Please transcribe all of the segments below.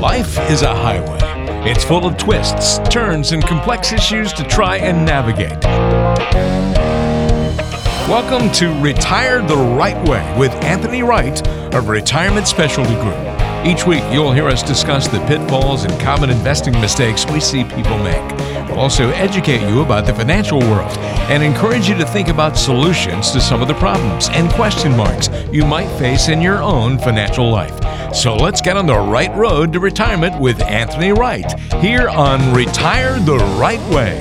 Life is a highway. It's full of twists, turns, and complex issues to try and navigate. Welcome to Retire the Right Way with Anthony Wright of Retirement Specialty Group. Each week, you'll hear us discuss the pitfalls and common investing mistakes we see people make. We'll also educate you about the financial world and encourage you to think about solutions to some of the problems and question marks you might face in your own financial life. So let's get on the right road to retirement with Anthony Wright here on Retire the Right Way.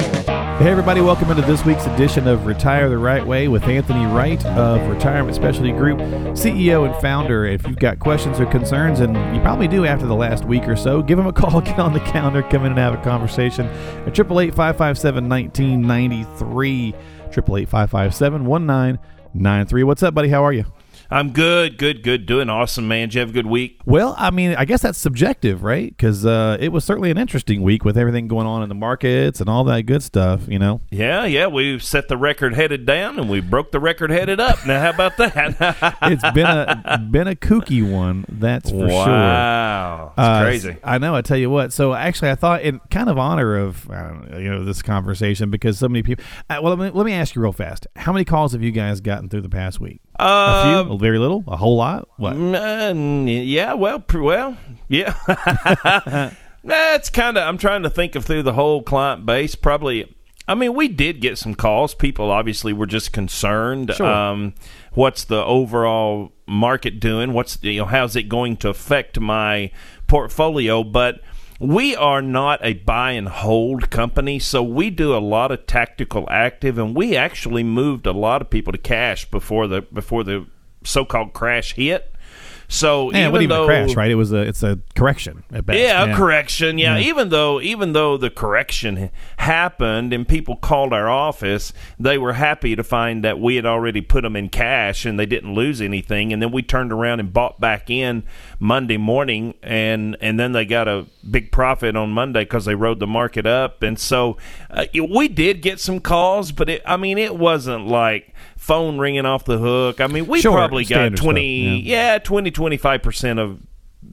Hey, everybody, welcome into this week's edition of Retire the Right Way with Anthony Wright of Retirement Specialty Group, CEO and founder. If you've got questions or concerns, and you probably do after the last week or so, give him a call, get on the counter, come in and have a conversation at 888 557 1993. 888 557 1993. What's up, buddy? How are you? I'm good, good, good. Doing awesome, man. Did you have a good week? Well, I mean, I guess that's subjective, right? Because uh, it was certainly an interesting week with everything going on in the markets and all that good stuff, you know? Yeah, yeah. We set the record headed down and we broke the record headed up. Now, how about that? it's been a been a kooky one, that's for wow. sure. Wow, uh, crazy. I know. I tell you what. So actually, I thought in kind of honor of know, you know this conversation because so many people. Uh, well, let me, let me ask you real fast. How many calls have you guys gotten through the past week? Uh, a few, very little, a whole lot. What? Uh, yeah, well, well, yeah. That's kind of. I'm trying to think of through the whole client base. Probably. I mean, we did get some calls. People obviously were just concerned. Sure. Um, what's the overall market doing? What's you know how's it going to affect my portfolio? But we are not a buy and hold company, so we do a lot of tactical active, and we actually moved a lot of people to cash before the before the so-called crash hit. So yeah, even even though a crash, right? It was a it's a correction at best. yeah, a correction. Yeah. yeah, even though even though the correction happened and people called our office, they were happy to find that we had already put them in cash and they didn't lose anything. And then we turned around and bought back in Monday morning, and and then they got a big profit on Monday because they rode the market up. And so uh, we did get some calls, but it, I mean, it wasn't like phone ringing off the hook. I mean, we sure, probably got 20, stuff, yeah. yeah, 20, 25% of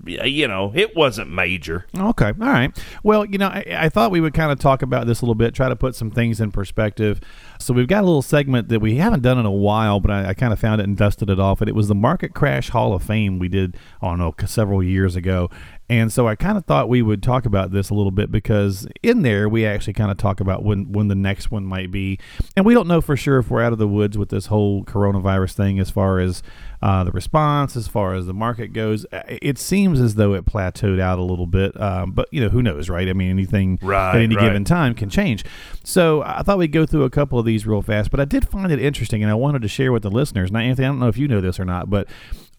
you know, it wasn't major. Okay, all right. Well, you know, I, I, thought we would kind of talk about this a little bit, try to put some things in perspective. So we've got a little segment that we haven't done in a while, but I, I kind of found it and dusted it off. And it was the Market Crash Hall of Fame we did, I don't know, several years ago. And so I kind of thought we would talk about this a little bit because in there we actually kind of talk about when when the next one might be, and we don't know for sure if we're out of the woods with this whole coronavirus thing as far as uh, the response, as far as the market goes. Uh, it seems as though it plateaued out a little bit, um, but you know who knows, right? I mean, anything right, at any right. given time can change. So I thought we'd go through a couple of these real fast, but I did find it interesting, and I wanted to share with the listeners. Now, Anthony, I don't know if you know this or not, but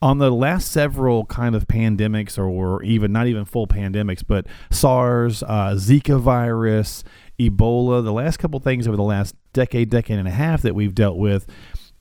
on the last several kind of pandemics, or, or even not even full pandemics, but SARS, uh, Zika virus, Ebola, the last couple things over the last decade, decade and a half that we've dealt with.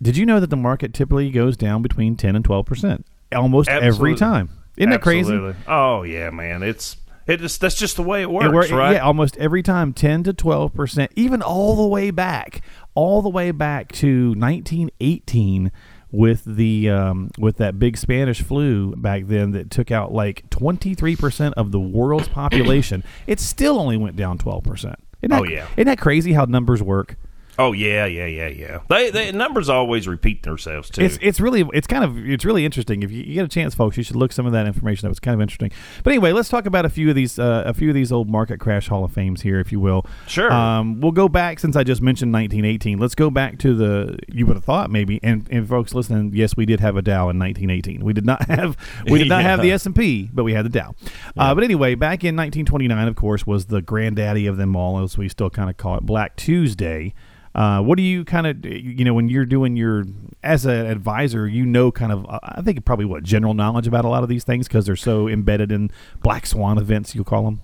Did you know that the market typically goes down between 10 and 12 percent almost Absolutely. every time? Isn't that crazy? Oh yeah, man. It's it just that's just the way it works, It work- right? Yeah, almost every time, 10 to 12 percent, even all the way back, all the way back to 1918 with the um, with that big Spanish flu back then that took out like 23 percent of the world's population. it still only went down 12 percent. Oh, yeah. isn't that crazy how numbers work? Oh yeah, yeah, yeah, yeah. They, they numbers always repeat themselves too. It's it's really it's kind of it's really interesting. If you, you, get a chance, folks, you should look some of that information. That was kind of interesting. But anyway, let's talk about a few of these uh, a few of these old market crash hall of fames here, if you will. Sure. Um, we'll go back since I just mentioned 1918. Let's go back to the you would have thought maybe, and, and folks listening, yes, we did have a Dow in 1918. We did not have we did not have the S and P, but we had the Dow. Uh, but anyway, back in 1929, of course, was the granddaddy of them all, as we still kind of call it, Black Tuesday. Uh, what do you kind of you know when you're doing your as an advisor you know kind of uh, I think probably what general knowledge about a lot of these things because they're so embedded in black swan events you call them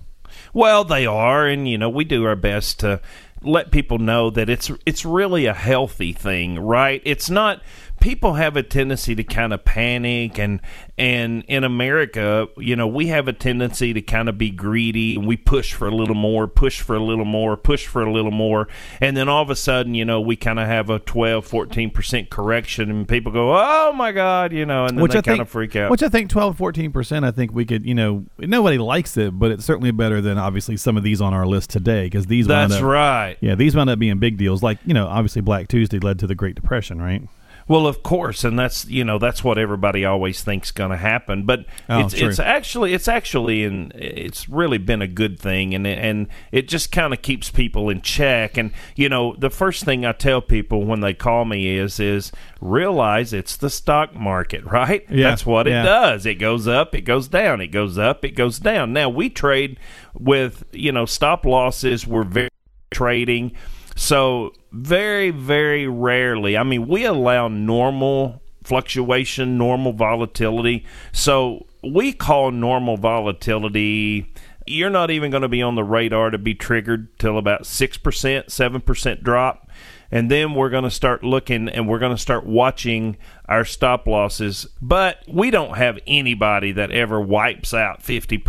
Well, they are, and you know we do our best to let people know that it's it's really a healthy thing, right? It's not people have a tendency to kind of panic and and in America, you know, we have a tendency to kind of be greedy and we push for a little more, push for a little more, push for a little more, and then all of a sudden, you know, we kind of have a 12, 14% correction and people go, "Oh my god," you know, and then which they I kind think, of freak out. Which I think 12, 14 percent. I think we could, you know, nobody likes it, but it's certainly better than obviously some of these on our list today because these. That's up- right. Yeah, these wound up being big deals. Like you know, obviously Black Tuesday led to the Great Depression, right? Well, of course, and that's you know that's what everybody always thinks going to happen. But Oh, it's, it's actually it's actually and it's really been a good thing, and and it just kind of keeps people in check. And you know, the first thing I tell people when they call me is is realize it's the stock market, right? Yeah, That's what yeah. it does. It goes up, it goes down, it goes up, it goes down. Now we trade with you know stop losses. We're very trading. So very, very rarely. I mean, we allow normal fluctuation, normal volatility. So we call normal volatility. You're not even going to be on the radar to be triggered till about six percent, seven percent drop. And then we're going to start looking and we're going to start watching our stop losses. But we don't have anybody that ever wipes out 50%,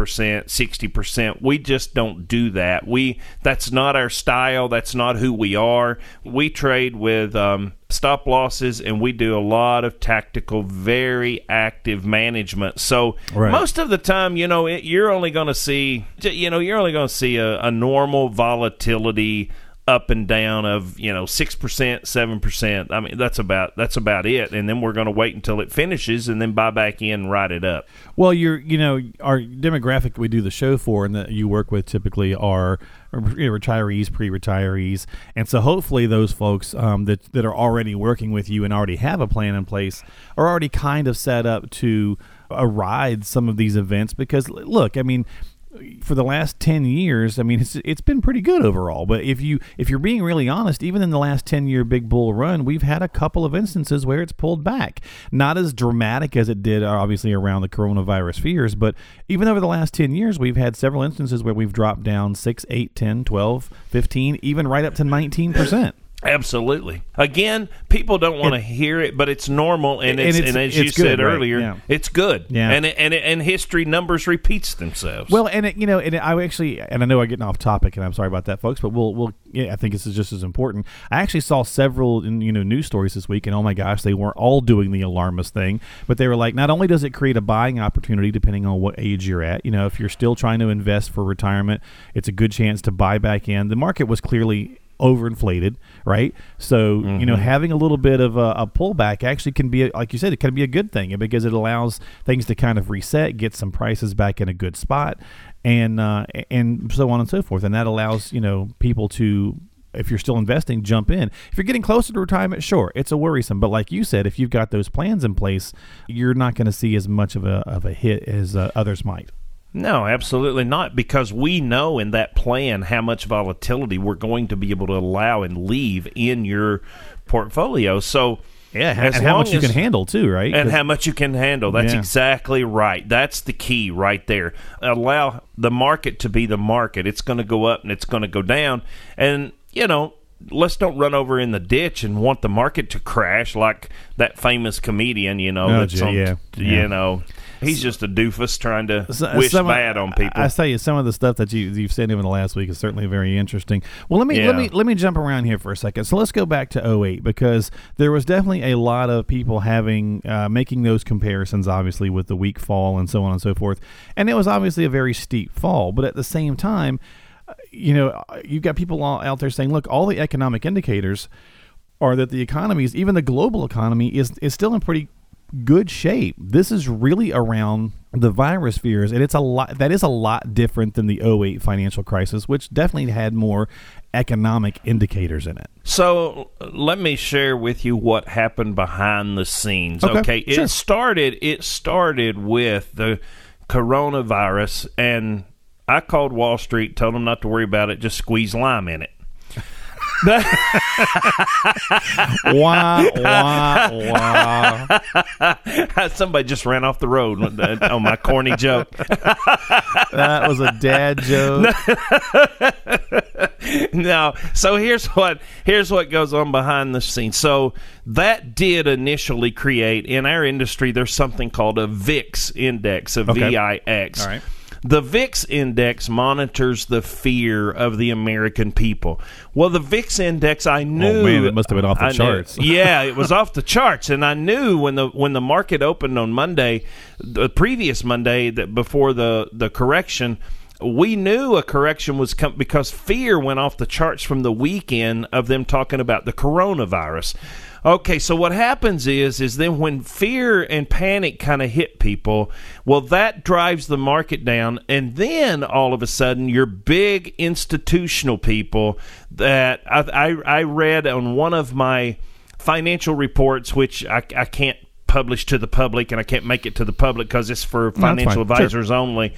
60%. We just don't do that. We that's not our style, that's not who we are. We trade with um, stop losses and we do a lot of tactical very active management. So Right. most of the time, you know, it, you're only going to see you know, you're only going to see a, a normal volatility up and down of you know six percent, seven percent. I mean that's about that's about it, and then we're going to wait until it finishes and then buy back in, and write it up. Well, you're, you know, our demographic we do the show for and that you work with typically are retirees, pre-retirees, and so hopefully those folks um, that that are already working with you and already have a plan in place are already kind of set up to ride some of these events because look, I mean. For the last ten years, I mean, it's it's been pretty good overall. But if you if you're being really honest, even in the last ten year big bull run, we've had a couple of instances where it's pulled back. Not as dramatic as it did, uh, obviously, around the coronavirus fears, but even over the last 10 years, we've had several instances where we've dropped down 6, 8, 10, 12, 15, even right up to 19%. Absolutely. Again, people don't want to hear it, but it's normal, and And it's, it's- and as you good, said right? earlier, Yeah. it's good. Yeah. and it, and it, and history numbers repeats themselves. Well, and it, you know, and I actually, and I know I'm getting off topic, and I'm sorry about that, folks, but we'll, we'll, yeah, I think this is just as important. I actually saw several, you know, news stories this week, and oh my gosh, they weren't all doing the alarmist thing, but they were like, not only does it create a buying opportunity depending on what age you're at, you know, if you're still trying to invest for retirement, it's a good chance to buy back in. The market was clearly overinflated, right? So you know, having a little bit of a, a pullback actually can be, a, like you said, it can be a good thing because it allows things to kind of reset, get some prices back in a good spot, and uh, and so on and so forth. And that allows you know people to. If you're still investing, jump in. If you're getting closer to retirement, sure, it's a worrisome. But like you said, if you've got those plans in place, you're not going to see as much of a of a hit as uh, others might. No, absolutely not, because we know in that plan how much volatility we're going to be able to allow and leave in your portfolio. So, Yeah, as and how much you can handle too, right? And how much you can handle. That's Yeah. exactly right. That's the key right there. Allow the market to be the market. It's going to go up and it's going to go down. And, you know, let's don't run over in the ditch and want the market to crash like that famous comedian, you know, Oh, that's gee, on, yeah, yeah. you know. He's just a doofus trying to So- wish some bad on people. I, I tell you, some of the stuff that you you've said even the last week is certainly very interesting. Well, let me let me let me jump around here for a second. So let's go back to 08 because there was definitely a lot of people having uh, making those comparisons, obviously with the weak fall and so on and so forth, and it was obviously a very steep fall. But at the same time, uh, you know, uh, you've got people all out there saying, look, all the economic indicators are that the economies, even the global economy, is is still in pretty good shape. This is really around the virus fears, and it's a lot. That is a lot different than the 08 financial crisis, which definitely had more economic indicators in it. So let me share with you what happened behind the scenes. Okay, Okay, sure. it started. It started with the coronavirus, and I called Wall Street, told them not to worry about it, just squeeze lime in it. Wah wah wah. Somebody just ran off the road on my corny joke. That was a dad joke. no. So here's what here's what goes on behind the scenes. So that did initially create in our industry. There's something called a VIX index, a Okay. VIX. All right. The VIX index monitors the fear of the American people. Well, the VIX index, I oh, knew Oh, man, it must have been off the I knew- charts. yeah, it was off the charts, and I knew when the when the market opened on Monday, the previous Monday that before the the correction. We knew a correction was coming because fear went off the charts from the weekend of them talking about the coronavirus. Okay, so what happens is is then when fear and panic kind of hit people, well that drives the market down and then all of a sudden your big institutional people that I I, I read on one of my financial reports which I, I can't publish to the public and I can't make it to the public because it's for financial. Sure. advisors only.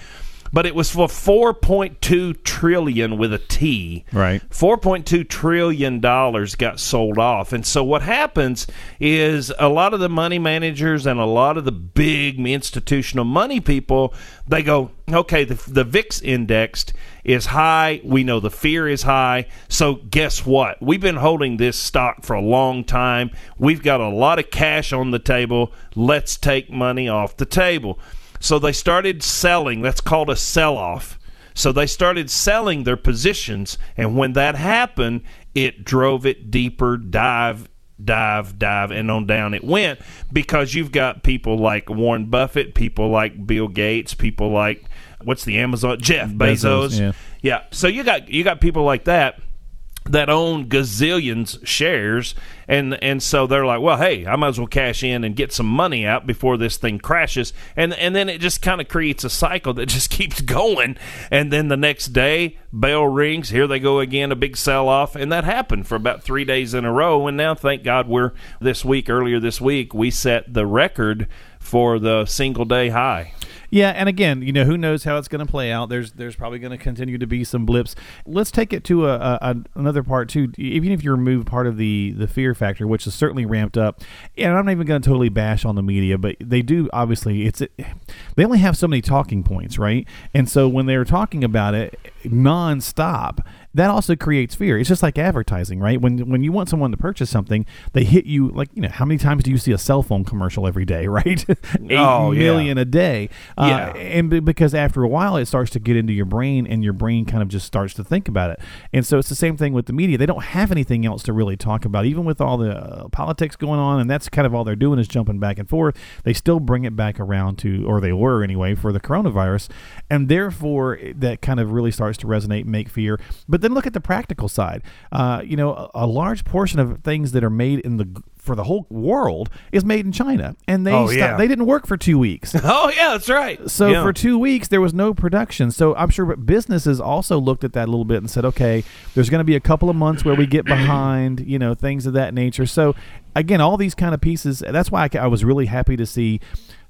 But it was for 4.2 trillion with a T. Right. 4.2 trillion dollars got sold off. And so what happens is a lot of the money managers and a lot of the big institutional money people, they go, "Okay, the the VIX indexed is high. We know the fear is high. So guess what? We've been holding this stock for a long time. We've got a lot of cash on the table. Let's take money off the table." So they started selling. That's called a sell off. So they started selling their positions, and when that happened, it drove it deeper, dive, dive, dive, and on down it went because you've got people like Warren Buffett, people like Bill Gates, people like what's the Amazon Jeff Bezos, Bezos. yeah. yeah. So you got you got people like that that own gazillions shares and and so they're like well hey i might as well cash in and get some money out before this thing crashes. And and then it just kind of creates a cycle that just keeps going. And then the next day bell rings here they go again a big sell off and that happened for about three days in a row. And now thank god we're this week earlier this week we set the record for the single day high Yeah, and again, you know, who knows how it's going to play out? There's there's probably going to continue to be some blips. Let's take it to a, a, another part too. Even if you remove part of the the fear factor, which is certainly ramped up, and I'm not even going to totally bash on the media, but they do obviously it's they only have so many talking points, right? And so when they're talking about it nonstop, that also creates fear. It's just like advertising, right? When when you want someone to purchase something, they hit you like you know how many times do you see a cell phone commercial every day, right? Eight Oh, yeah. million a day. Uh, Yeah. and be- because after a while it starts to get into your brain and your brain kind of just starts to think about it. And so it's the same thing with the media. They don't have anything else to really talk about, even with all the uh, politics going on. And that's kind of all they're doing is jumping back and forth. They still bring it back around to, or they were anyway, for the coronavirus. And therefore, that kind of really starts to resonate, make fear. But then look at the practical side. Uh, you know, a, a large portion of things that are made in the for the whole world is made in China, and they Oh, sto- yeah. they didn't work for two weeks. oh yeah that's right So Yeah. for two weeks there was no production. So I'm sure businesses also looked at that a little bit and said, okay, there's going to be a couple of months where we get behind, you know, things of that nature. So again, all these kind of pieces. That's why I, I was really happy to see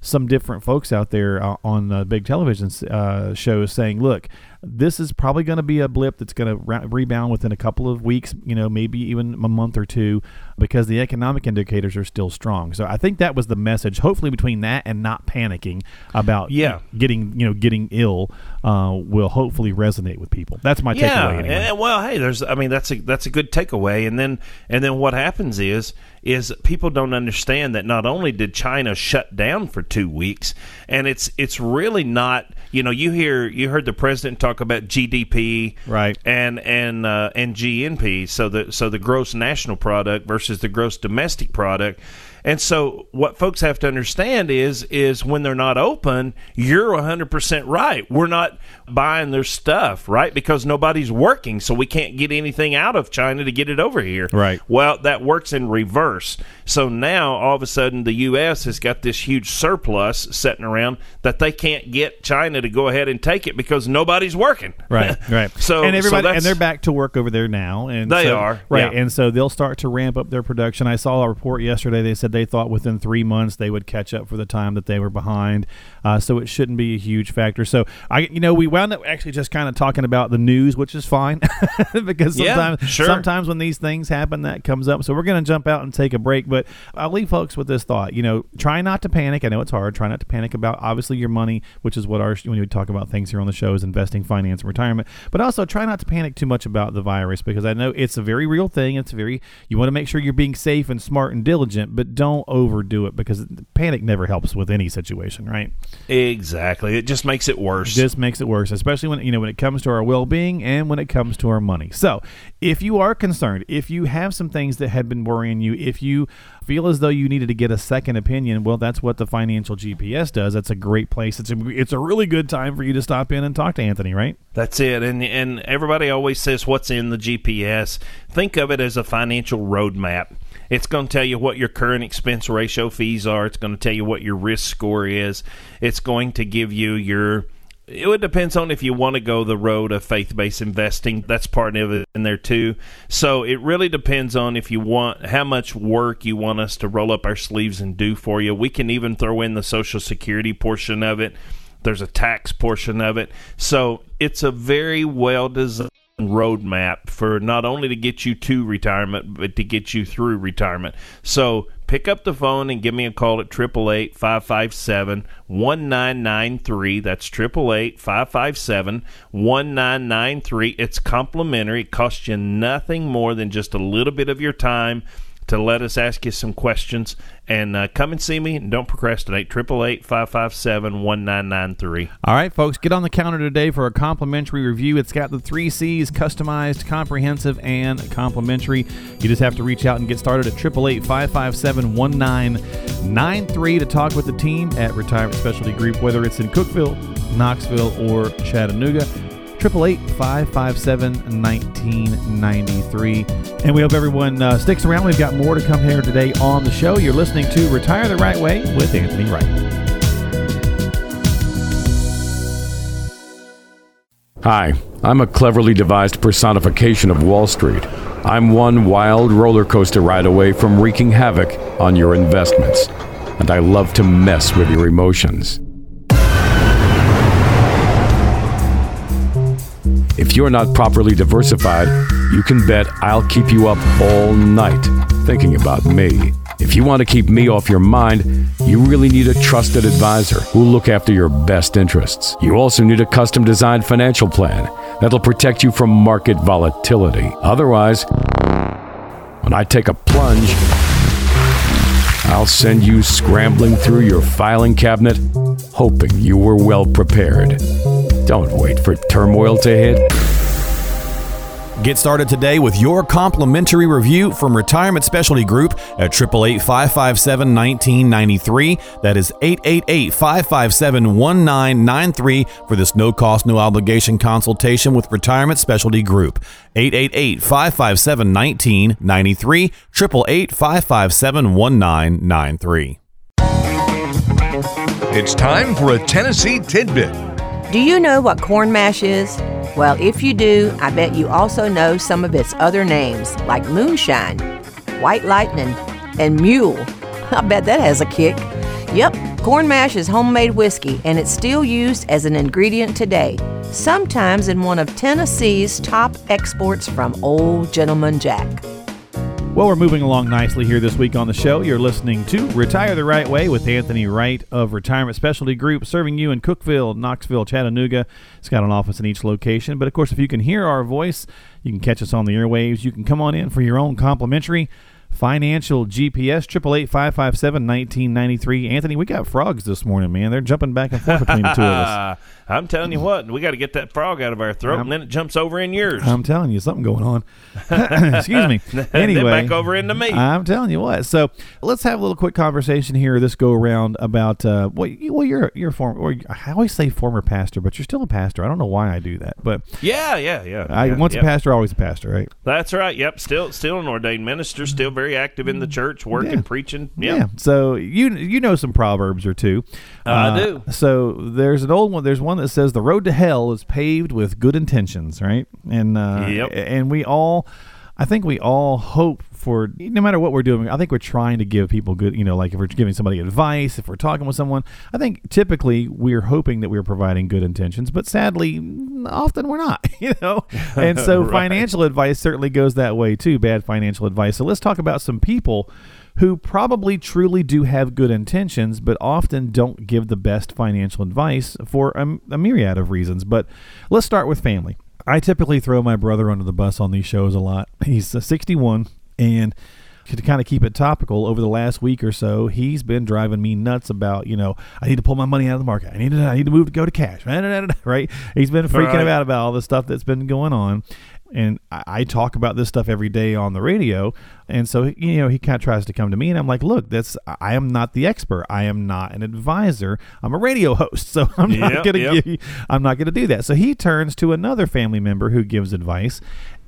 some different folks out there uh, on uh, big television uh, shows saying, look, this is probably going to be a blip that's going to ra- rebound within a couple of weeks, you know, maybe even a month or two, because the economic indicators are still strong. So I think that was the message. Hopefully, between that and not panicking about Yeah. getting you know getting ill uh, will hopefully resonate with people. That's my yeah, takeaway. Anyway. and- well, hey, there's, I mean, that's a that's a good takeaway, and then and then what happens is is people don't understand that not only did China shut down for two weeks, and it's it's really not, you know, you hear you heard the president talk about GDP, Right. and and uh, and GNP, so the so the gross national product versus the gross domestic product. And so what folks have to understand is is when they're not open, you're 100% right. We're not buying their stuff, right? Because nobody's working, so we can't get anything out of China to get it over here. Right. Well, that works in reverse. So now all of a sudden the US has got this huge surplus sitting around that they can't get China to go ahead and take it because nobody's working. Right, right. So and everybody that's- and they're back to work over there now, and They so- are, right. yeah. And so they'll start to ramp up their production. I saw a report yesterday. They said they thought within three months they would catch up for the time that they were behind. Uh, so it shouldn't be a huge factor. So I, you know, we wound up actually just kind of talking about the news, which is fine because Yeah, sometimes, sure. sometimes when these things happen, that comes up. So we're going to jump out and take a break. But I'll leave folks with this thought. You know, try not to panic. I know it's hard. Try not to panic about obviously your money, which is what our when we talk about things here on the show is investing, finance, and retirement. But also try not to panic too much about the virus because I know it's a very real thing. It's very you want to make sure you're being safe and smart and diligent, but don't overdo it because panic never helps with any situation, right? Exactly. It just makes it worse. This makes it worse, especially when you know when it comes to our well-being and when it comes to our money. So, if you are concerned, if you have some things that have been worrying you, if you feel as though you needed to get a second opinion, well, that's what the financial GPS does. That's a great place. It's a it's a really good time for you to stop in and talk to Anthony, right? That's it. And and everybody always says what's in the GPS. Think of it as a financial roadmap. It's going to tell you what your current expense ratio fees are. It's going to tell you what your risk score is. It's going to give you your it depends on if you want to go the road of faith-based investing. That's part of it in there too. So it really depends on if you want how much work you want us to roll up our sleeves and do for you. We can even throw in the social security portion of it. There's a tax portion of it. So it's a very well designed roadmap for not only to get you to retirement, but to get you through retirement. So pick up the phone and give me a call at 888 557 1993. That's 888 557 1993. It's complimentary. It costs you nothing more than just a little bit of your time to let us ask you some questions and uh, come and see me and don't procrastinate 888-557-1993 All right, folks, get on the counter today for a complimentary review. It's got the three C's customized, comprehensive, and complimentary. You just have to reach out and get started at 888 557 1993 to talk with the team at Retirement Specialty Group, whether it's in Cookeville, Knoxville, or Chattanooga. 888-557-1993. And we hope everyone uh, sticks around. We've got more to come here today on the show. You're listening to Retire the Right Way with Anthony Wright. Hi, I'm a cleverly devised personification of Wall Street. I'm one wild roller coaster ride away from wreaking havoc on your investments, and I love to mess with your emotions. If you're not properly diversified, you can bet I'll keep you up all night thinking about me. If you want to keep me off your mind, you really need a trusted advisor who'll look after your best interests. You also need a custom designed financial plan that'll protect you from market volatility. Otherwise, when I take a plunge, I'll send you scrambling through your filing cabinet, hoping you were well prepared. Don't wait for turmoil to hit. Get started today with your complimentary review from Retirement Specialty Group at 888 557 1993. That is 888 557 1993 for this no cost, no obligation consultation with Retirement Specialty Group. 888 557 1993. 888 557 1993. It's time for a Tennessee tidbit. Do you know what corn mash is? Well, if you do, I bet you also know some of its other names, like moonshine, white lightning, and mule. I bet that has a kick. Yep, corn mash is homemade whiskey, and it's still used as an ingredient today, sometimes in one of Tennessee's top exports from Old Gentleman Jack. Well, we're moving along nicely here this week on the show. You're listening to Retire the Right Way with Anthony Wright of Retirement Specialty Group, serving you in Cookeville, Knoxville, Chattanooga. It's got an office in each location. But of course, if you can hear our voice, you can catch us on the airwaves. You can come on in for your own complimentary financial GPS, 888 557 1993. Anthony, we got frogs this morning, man. They're jumping back and forth between the two of us. I'm telling you what, we got to get that frog out of our throat, and then it jumps over in yours. I'm telling you, something going on. Excuse me. Anyway, back over into me. I'm telling you what. So let's have a little quick conversation here. This go around about uh, well, you, well, you're you're a former. Or I always say former pastor, but you're still a pastor. I don't know why I do that, but yeah, yeah, yeah. I yeah, once yep. a pastor, always a pastor, right? That's right. Yep. Still, still an ordained minister. Still very active in the church, working, Yeah. preaching. Yeah. So you you know some proverbs or two. Uh, I do. So there's an old one. There's one that says the road to hell is paved with good intentions, right? And uh, Yep. and we all I think we all hope for no matter what we're doing. I think we're trying to give people good, you know, like if we're giving somebody advice, if we're talking with someone. I think typically we're hoping that we're providing good intentions, but sadly, often we're not. You know, and so Right. financial advice certainly goes that way too. Bad financial advice. So let's talk about some people who probably truly do have good intentions, but often don't give the best financial advice for a, a myriad of reasons. But let's start with family. I typically throw my brother under the bus on these shows a lot. He's uh, 61, and to kind of keep it topical, over the last week or so, he's been driving me nuts about, you know, I need to pull my money out of the market. I need to, I need to move to go to cash. Right? He's been freaking Right. out about all the stuff that's been going on. And I, talk about this stuff every day on the radio. And so, you know, he kind of tries to come to me, and I'm like, look, that's, I am not the expert. I am not an advisor. I'm a radio host. So I'm not Yep, going to yep. you, I'm not going to do that. So he turns to another family member who gives advice.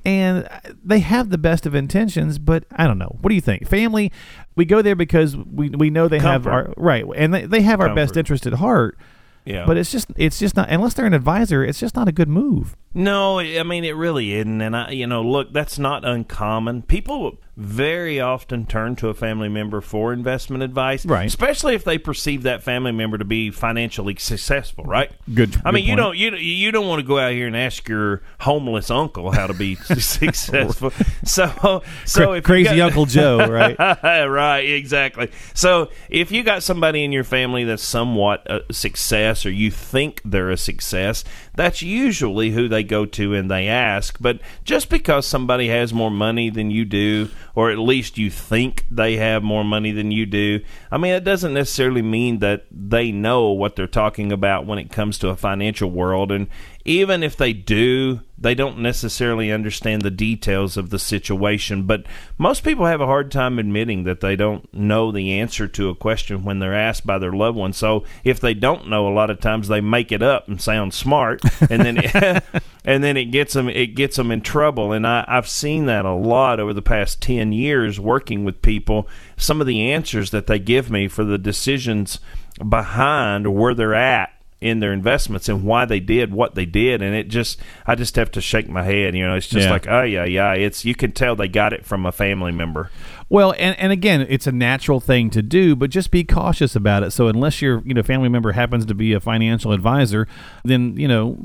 And they have the best of intentions, but I don't know. What do you think? Family, we go there because we, we know they have our right, and they, they have our best interest at heart. Yeah. But it's just it's just not unless they're an advisor, it's just not a good move. No, I mean it really isn't, and I, you know, look, that's not uncommon. People very often turn to a family member for investment advice, Right. Especially if they perceive that family member to be financially successful, right? Good- I mean, good you point. don't you you don't want to go out here and ask your homeless uncle how to be successful. So, so if crazy got- Uncle Joe, right? right, exactly. So if you got somebody in your family that's somewhat a success, or you think they're a success, that's usually who they go to and they ask. But just because somebody has more money than you do, or at least you think they have more money than you do, I mean, it doesn't necessarily mean that they know what they're talking about when it comes to a financial world. And even if they do, they don't necessarily understand the details of the situation. But most people have a hard time admitting that they don't know the answer to a question when they're asked by their loved one. So if they don't know, a lot of times they make it up and sound smart, and then it, and then it gets them it gets them in trouble. And I, I've seen that a lot over the past ten years working with people. Some of the answers that they give me for the decisions behind where they're at in their investments and why they did what they did and it just I just have to shake my head you know it's just Yeah. like oh yeah yeah it's you can tell they got it from a family member Well, and, and again, it's a natural thing to do, but just be cautious about it. So unless your you know family member happens to be a financial advisor, then you know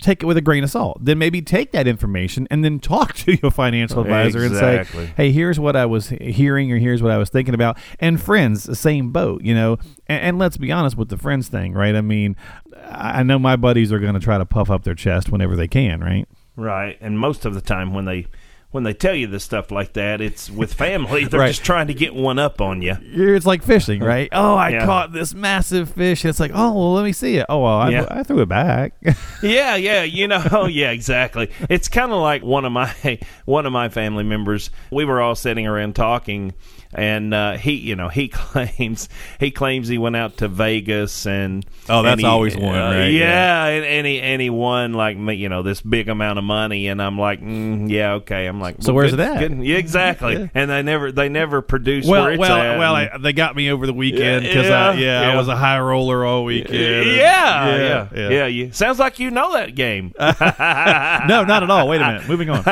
take it with a grain of salt. Then maybe take that information and then talk to your financial advisor Exactly. and say, "Hey, here's what I was hearing, or here's what I was thinking about." And friends, the same boat, you know. And, and let's be honest with the friends thing, right? I mean, I I know my buddies are going to try to puff up their chest whenever they can, right? right and most of the time when they when they tell you this stuff like that it's with family they're Right. just trying to get one up on you It's like fishing, mm-hmm. right? Oh, I Yeah. caught this massive fish. It's like, oh, well, let me see it. Oh, well, I, Yeah. I threw it back. Yeah, yeah, you know, yeah, exactly. It's kind of like one of my one of my family members. We were all sitting around talking, and uh, he, you know, he claims he claims he went out to Vegas and Oh, that's and he- always one, uh, right? Yeah, and, and he and he won like you know, this big amount of money, and I'm like, mm, yeah, okay. I'm like, So well, where's good- it at? good- Yeah, exactly. Yeah. And they never they never produce well, where it's well, at. well, I, they got me over the weekend because Yeah, I, yeah, I was a high roller all weekend. yeah, yeah, yeah, yeah, You sounds like you know that game. no, not at all. Wait a minute. Moving on.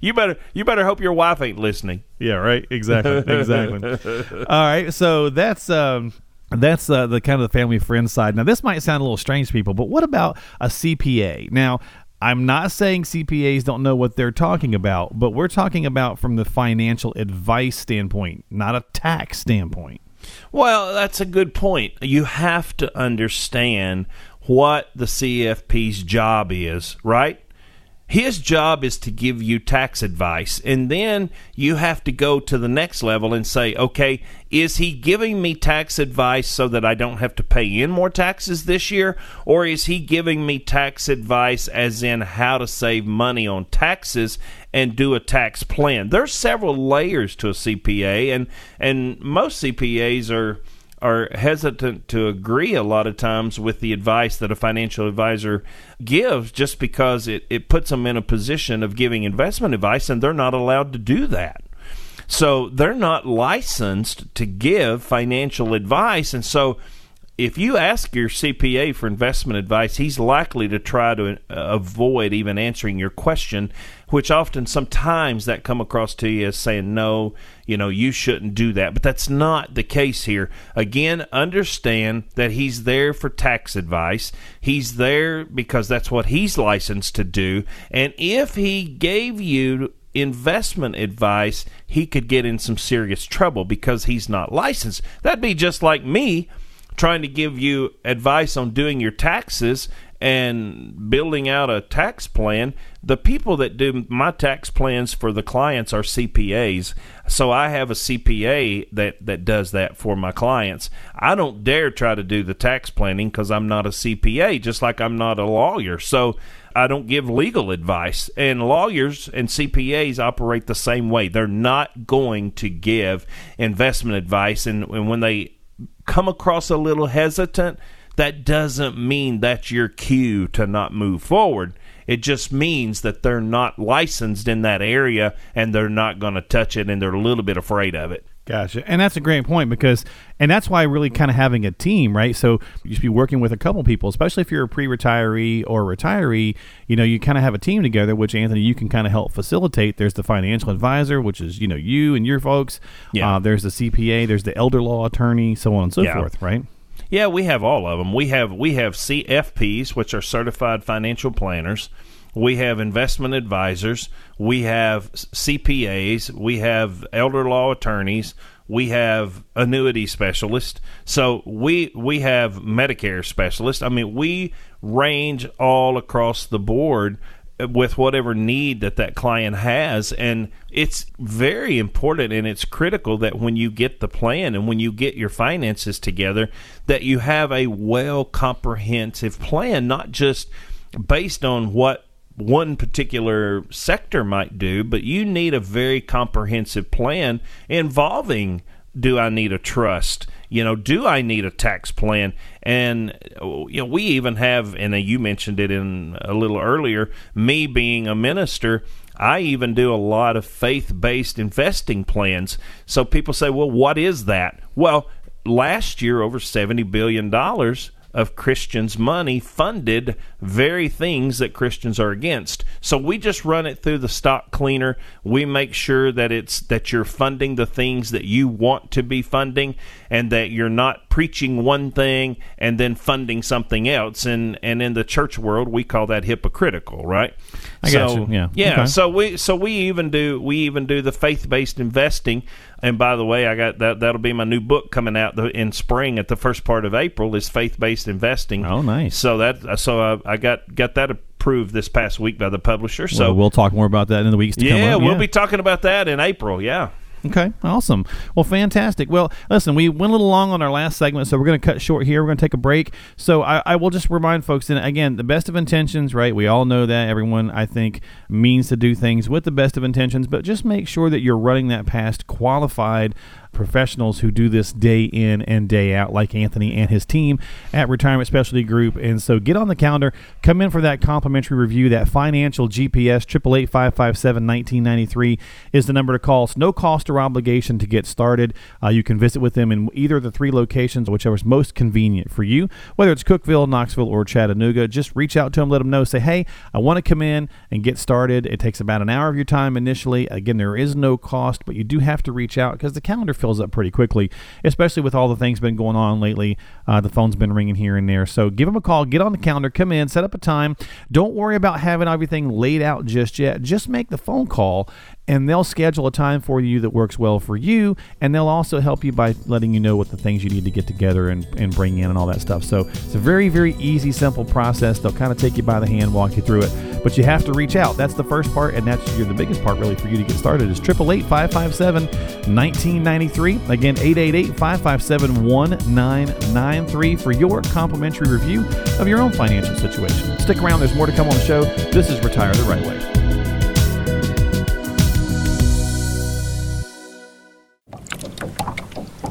you better you better hope your wife ain't listening. Yeah, right. Exactly. Exactly. All right. So that's um that's uh, the kind of the family friend side. Now this might sound a little strange to people, but what about a CPA? Now, I'm not saying CPAs don't know what they're talking about, but we're talking about from the financial advice standpoint, not a tax standpoint. Well, that's a good point. You have to understand what the CFP's job is, right? His job is to give you tax advice, and then you have to go to the next level and say, okay, is he giving me tax advice so that I don't have to pay in more taxes this year? Or is he giving me tax advice as in how to save money on taxes and do a tax plan? There's several layers to a CPA, and, and most CPAs are are hesitant to agree a lot of times with the advice that a financial advisor gives just because it, it puts them in a position of giving investment advice and they're not allowed to do that. So they're not licensed to give financial advice. And so if you ask your CPA for investment advice, he's likely to try to uh, avoid even answering your question, which often sometimes that come across to you as saying no, you know, you shouldn't do that. But that's not the case here. Again, understand that he's there for tax advice. He's there because that's what he's licensed to do. And if he gave you investment advice, he could get in some serious trouble because he's not licensed. That'd be just like me trying to give you advice on doing your taxes and building out a tax plan. The people that do my tax plans for the clients are CPAs. So I have a CPA that, that does that for my clients. I don't dare try to do the tax planning because I'm not a CPA, just like I'm not a lawyer. So I don't give legal advice. And lawyers and CPAs operate the same way. They're not going to give investment advice. And, and when they come across a little hesitant, that doesn't mean that's your cue to not move forward. It just means that they're not licensed in that area and they're not going to touch it and they're a little bit afraid of it. Gotcha. And that's a great point because, and that's why really kind of having a team, right? So you should be working with a couple people, especially if you're a pre retiree or retiree, you know, you kind of have a team together, which Anthony, you can kind of help facilitate. There's the financial advisor, which is, you know, you and your folks. Yeah. Uh, there's the CPA, there's the elder law attorney, so on and so Yeah. forth, right? Yeah, we have all of them. We have we have CFPs, which are certified financial planners. We have investment advisors. We have CPAs. We have elder law attorneys. We have annuity specialists. So we we have Medicare specialists. I mean, we range all across the board with whatever need that that client has and it's very important and it's critical that when you get the plan and when you get your finances together that you have a well comprehensive plan not just based on what one particular sector might do but you need a very comprehensive plan involving do I need a trust? You know, do I need a tax plan? And you know, we even have, and you mentioned it in a little earlier. Me being a minister, I even do a lot of faith-based investing plans. So people say, "Well, what is that?" Well, last year, over seventy billion dollars of Christians' money funded very things that Christians are against. So we just run it through the stock cleaner. We make sure that it's that you're funding the things that you want to be funding and that you're not preaching one thing and then funding something else. And and in the church world, we call that hypocritical, right? I so, got you. Yeah. Yeah. Okay. So we so we even do we even do the faith-based investing. And by the way, I got that that'll be my new book coming out the, in spring at the first part of April is faith-based investing. Oh, nice. So that so I, I got got that approved this past week by the publisher. So So we'll talk more about that in the weeks to come. yeah, we'll be talking about that in April. Yeah. Okay, awesome. Well, fantastic. Well, listen, we went a little long on our last segment, so we're going to cut short here. We're going to take a break. So I, I will just remind folks, and again, the best of intentions, right? We all know that. Everyone, I think, means to do things with the best of intentions, but just make sure that you're running that past qualified professionals who do this day in and day out, like Anthony and his team at Retirement Specialty Group. And so get on the calendar, come in for that complimentary review. That financial GPS, 888 557 1993 is the number to call. It's no cost or obligation to get started. Uh, you can visit with them in either of the three locations, whichever is most convenient for you, whether it's Cookeville, Knoxville, or Chattanooga. Just reach out to them, let them know, say, hey, I want to come in and get started. It takes about an hour of your time initially. Again, there is no cost, but you do have to reach out because the calendar fills up pretty quickly, especially with all the things been going on lately. Uh, the phone's been ringing here and there. So give them a call, get on the calendar, come in, set up a time. Don't worry about having everything laid out just yet. Just make the phone call and they'll schedule a time for you that works well for you and they'll also help you by letting you know what the things you need to get together and, and bring in and all that stuff so it's a very very easy simple process they'll kind of take you by the hand walk you through it but you have to reach out that's the first part and that's the biggest part really for you to get started is 888-557-1993 again 888-557-1993 for your complimentary review of your own financial situation. Stick around there's more to come on the show. This is retire the right way.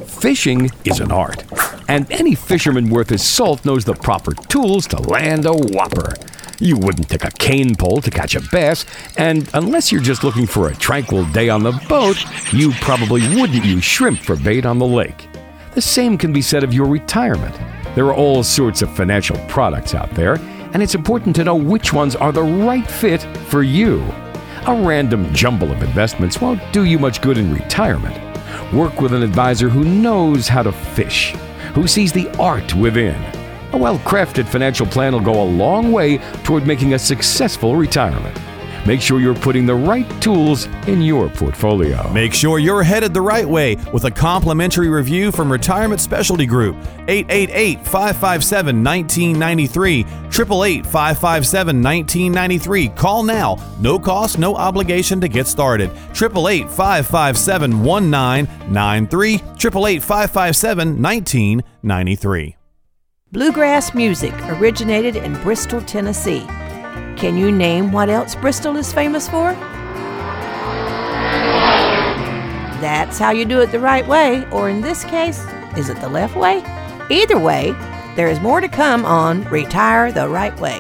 Fishing is an art, and any fisherman worth his salt knows the proper tools to land a whopper. You wouldn't take a cane pole to catch a bass, and unless you're just looking for a tranquil day on the boat, you probably wouldn't use shrimp for bait on the lake. The same can be said of your retirement. There are all sorts of financial products out there, and it's important to know which ones are the right fit for you. A random jumble of investments won't do you much good in retirement. Work with an advisor who knows how to fish, who sees the art within. A well crafted financial plan will go a long way toward making a successful retirement. Make sure you're putting the right tools in your portfolio. Make sure you're headed the right way with a complimentary review from Retirement Specialty Group. 888 557 1993. 888 557 1993. Call now. No cost, no obligation to get started. 888 557 1993. 888 557 1993. Bluegrass music originated in Bristol, Tennessee. Can you name what else Bristol is famous for? That's how you do it the right way, or in this case, is it the left way? Either way, there is more to come on Retire the Right Way.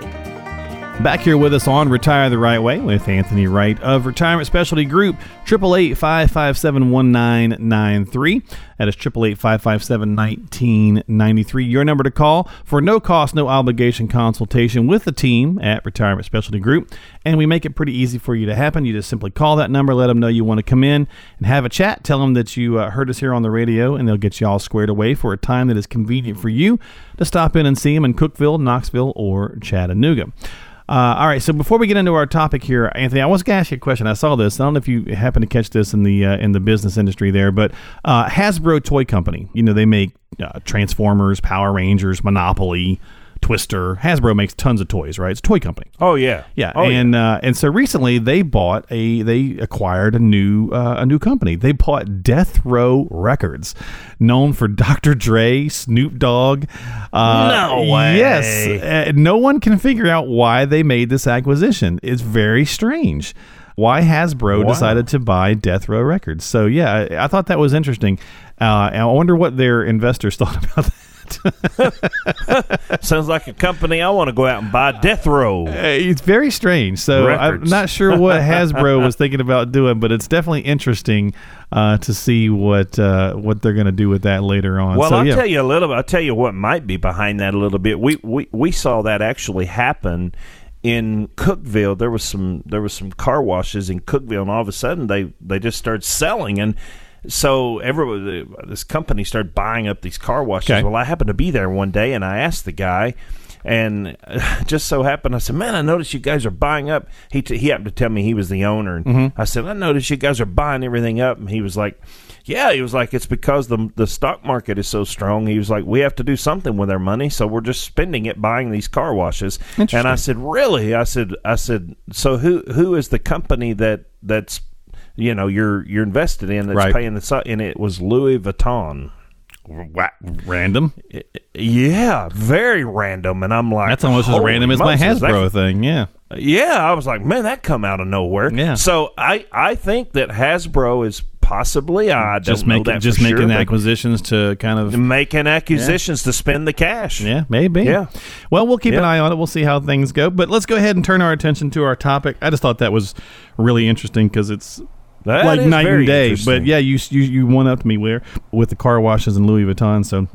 Back here with us on Retire the Right Way with Anthony Wright of Retirement Specialty Group, 888 557 1993. That is 888 557 1993. Your number to call for no cost, no obligation consultation with the team at Retirement Specialty Group. And we make it pretty easy for you to happen. You just simply call that number, let them know you want to come in and have a chat. Tell them that you uh, heard us here on the radio, and they'll get you all squared away for a time that is convenient for you to stop in and see them in Cookeville, Knoxville, or Chattanooga. Uh, all right, so before we get into our topic here, Anthony, I was going to ask you a question. I saw this. I don't know if you happen to catch this in the uh, in the business industry there, but uh, Hasbro Toy Company. You know, they make uh, Transformers, Power Rangers, Monopoly, Twister. Hasbro makes tons of toys, right? It's a toy company. Oh yeah, Yeah, Oh, and Uh, and so recently they bought a they acquired a new uh, a new company. They bought Death Row Records, known for Dr. Dre, Snoop Dogg. Uh, No way. Yes, uh, no one can figure out why they made this acquisition. It's very strange. Why Hasbro Wow. decided to buy Death Row Records? So yeah, I, I thought that was interesting. Uh, I wonder what their investors thought about that. sounds like a company I want to go out and buy. Death Row. Uh, It's very strange. So I'm not sure what Hasbro was thinking about doing, but it's definitely interesting uh, to see what uh, what they're going to do with that later on. Well, so, I'll yeah. tell you a little bit. I'll tell you what might be behind that a little bit. We we, we saw that actually happen in Cookeville. There was some there was some car washes in Cookeville, and all of a sudden they they just started selling and. So everybody, this company started buying up these car washes. Okay. Well, I happened to be there one day, and I asked the guy, and just so happened, I said, "Man, I noticed you guys are buying up." He t- he happened to tell me he was the owner, and I said, "I noticed you guys are buying everything up," and he was like, "Yeah." He was like, "It's because the the stock market is so strong." He was like, "We have to do something with our money, so we're just spending it buying these car washes." And I said, "Really?" I said, "I said, so who who is the company that that's you know you're you're invested in that's Right. paying the su-" and it was Louis Vuitton." Wa- random. Yeah, very random, and I'm like, That's almost as random as my Moses, Hasbro thing. Yeah. Yeah, I was like, man, that come out of nowhere. Yeah. So I I think that Hasbro is possibly I Just don't know making that just making sure, acquisitions to kind of making acquisitions to spend the cash. Yeah, maybe. Yeah. Well, we'll keep an eye on it. We'll see how things go. But let's go ahead and turn our attention to our topic. I just thought that was really interesting because it's That like is night and day. But yeah, you you you one up to me where with the car washes and Louis Vuitton. So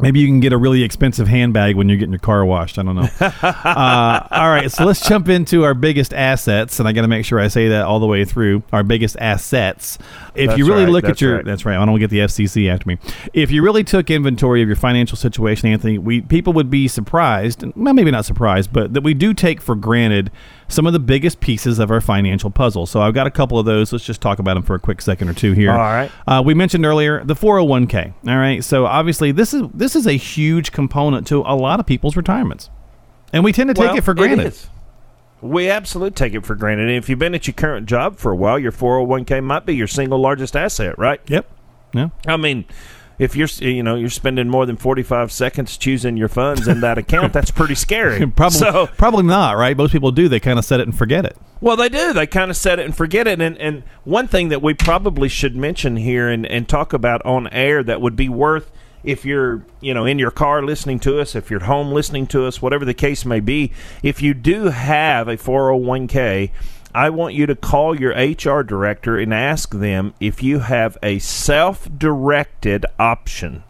maybe you can get a really expensive handbag when you're getting your car washed. I don't know. uh, all right, so let's jump into our biggest assets, and I got to make sure I say that all the way through. Our biggest assets. If That's you really right, look at your right. that's right. I don't get the FCC after me. If you really took inventory of your financial situation, Anthony, we people would be surprised, well, maybe not surprised, but that we do take for granted some of the biggest pieces of our financial puzzle. So I've got a couple of those. Let's just talk about them for a quick second or two here. All right. Uh, we mentioned earlier the 401k. All right. So obviously this is this is a huge component to a lot of people's retirements, and we tend to take Well, it for granted. We absolutely take it for granted. And if you've been at your current job for a while, your 401k might be your single largest asset, right? Yep. Yeah. I mean, if you're you know you're spending more than 45 seconds choosing your funds in that account, that's pretty scary. Probably, So, probably not, right? Most people do. They kind of set it and forget it. Well, they do. They kind of set it and forget it. And and one thing that we probably should mention here and, and talk about on air that would be worth if you're you know in your car listening to us, if you're at home listening to us, whatever the case may be, if you do have a 401k. I want you to call your HR director and ask them if you have a self directed option.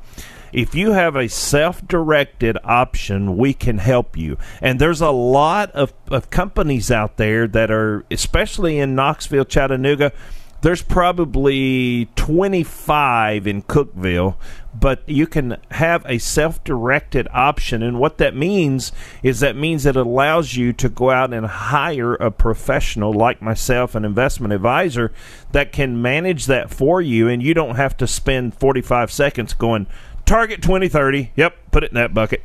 if you have a self-directed option, we can help you. And there's a lot of, of companies out there that are, especially in Knoxville, Chattanooga, there's probably 25 in Cookeville, but you can have a self directed option. And what that means is that means it allows you to go out and hire a professional like myself, an investment advisor, that can manage that for you. And you don't have to spend 45 seconds going, target 2030, yep, put it in that bucket.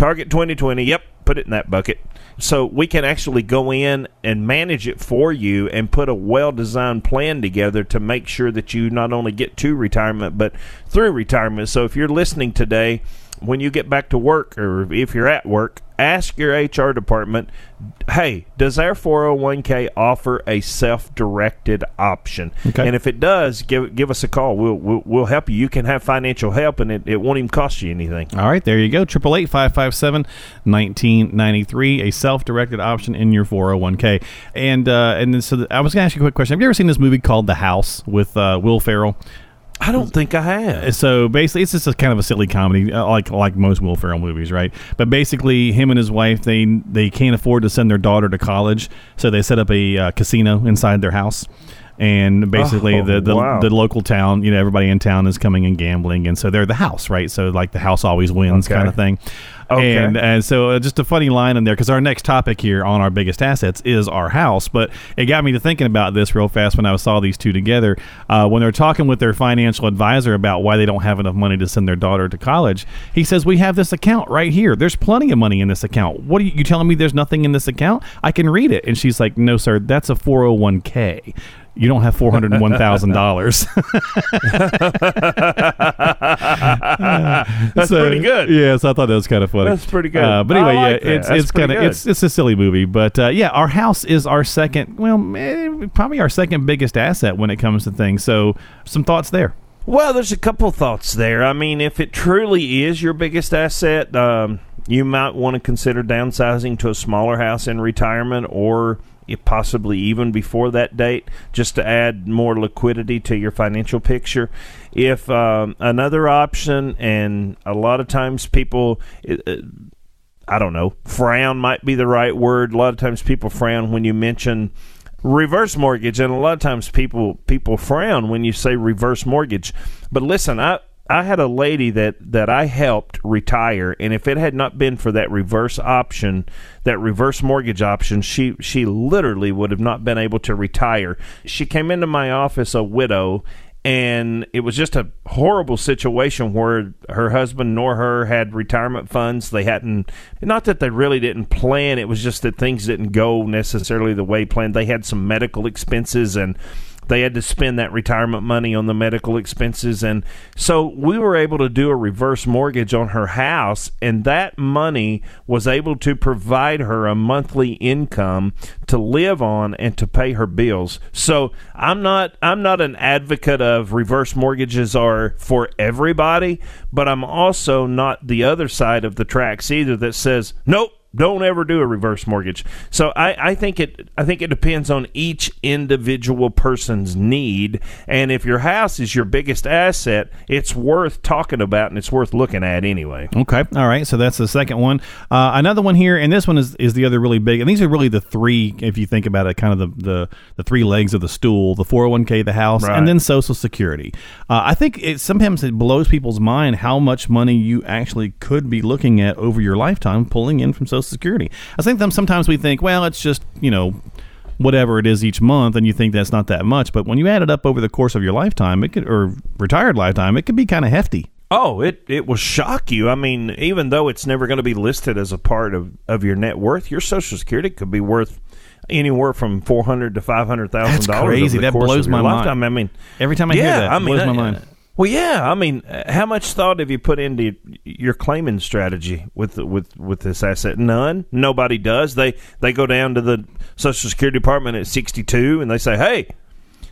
Target 2020, yep, put it in that bucket so we can actually go in and manage it for you and put a well designed plan together to make sure that you not only get to retirement but through retirement. So if you're listening today, when you get back to work or if you're at work, ask your HR department, hey, does our 401k offer a self-directed option? Okay. And if it does, give give us a call. We'll we'll, we'll help you. You can have financial help, and it, it won't even cost you anything. All right, there you go. Triple eight five five seven nineteen ninety three. A self-directed option in your 401k. And uh, and so I was going to ask you a quick question. Have you ever seen this movie called The House with uh, Will Ferrell? I don't think I have. So basically, it's just a kind of a silly comedy, uh, like like most Will Ferrell movies, right? But basically, him and his wife they they can't afford to send their daughter to college, so they set up a uh, casino inside their house and basically oh, the the, wow. the, local town, you know, everybody in town is coming and gambling, and so they're the house, right? So like the house always wins, okay. kind of thing. Okay. And and so uh, just a funny line in there because our next topic here on our biggest assets is our house, but it got me to thinking about this real fast when I saw these two together. Uh, when they're talking with their financial advisor about why they don't have enough money to send their daughter to college, he says, "We have this account right here. There's plenty of money in this account. What are you, you telling me? There's nothing in this account? I can read it." And she's like, "No, sir. That's a 401k." You don't have four hundred and one thousand dollars. That's so, pretty good. Yeah, so I thought that was kind of funny. That's pretty good. Uh, but anyway, like yeah, it's That's it's kind of it's it's a silly movie, but uh, yeah, our house is our second, well, eh, probably our second biggest asset when it comes to things. So, some thoughts there. Well, there's a couple thoughts there. I mean, if it truly is your biggest asset, um, you might want to consider downsizing to a smaller house in retirement or possibly even before that date, just to add more liquidity to your financial picture. If um, another option, and a lot of times people, uh, I don't know, frown might be the right word. A lot of times people frown when you mention reverse mortgage and a lot of times people people frown when you say reverse mortgage but listen i I had a lady that, that I helped retire, and if it had not been for that reverse option, that reverse mortgage option, she she literally would have not been able to retire. She came into my office a widow, and it was just a horrible situation where her husband nor her had retirement funds. They hadn't, not that they really didn't plan. It was just that things didn't go necessarily the way planned. They had some medical expenses and they had to spend that retirement money on the medical expenses. And so we were able to do a reverse mortgage on her house, and that money was able to provide her a monthly income to live on and to pay her bills. So I'm not I'm not an advocate of reverse mortgages are for everybody, but I'm also not the other side of the tracks either that says, nope, don't ever do a reverse mortgage. So I, I think it I think it depends on each individual person's need. And if your house is your biggest asset, it's worth talking about and it's worth looking at anyway. Okay. All right. So that's the second one. Uh, another one here, and this one is, is the other really big. And these are really the three, if you think about it, kind of the, the, the three legs of the stool: the 401k, the house, right. and then Social Security. Uh, I think it sometimes it blows people's mind how much money you actually could be looking at over your lifetime pulling in from Social Social Security. I think them sometimes we think, well, it's just you know whatever it is each month, and you think that's not that much. But when you add it up over the course of your lifetime, it could or retired lifetime, it could be kind of hefty. Oh, it, it will shock you. I mean, even though it's never going to be listed as a part of, of your net worth, your Social Security could be worth anywhere from four hundred to five hundred thousand dollars. Crazy. that blows my lifetime. mind. I mean, every time I yeah, hear that, it I mean, blows uh, my mind. Well, yeah. I mean, how much thought have you put into your claiming strategy with with with this asset? None. Nobody does. They they go down to the Social Security Department at sixty two and they say, "Hey,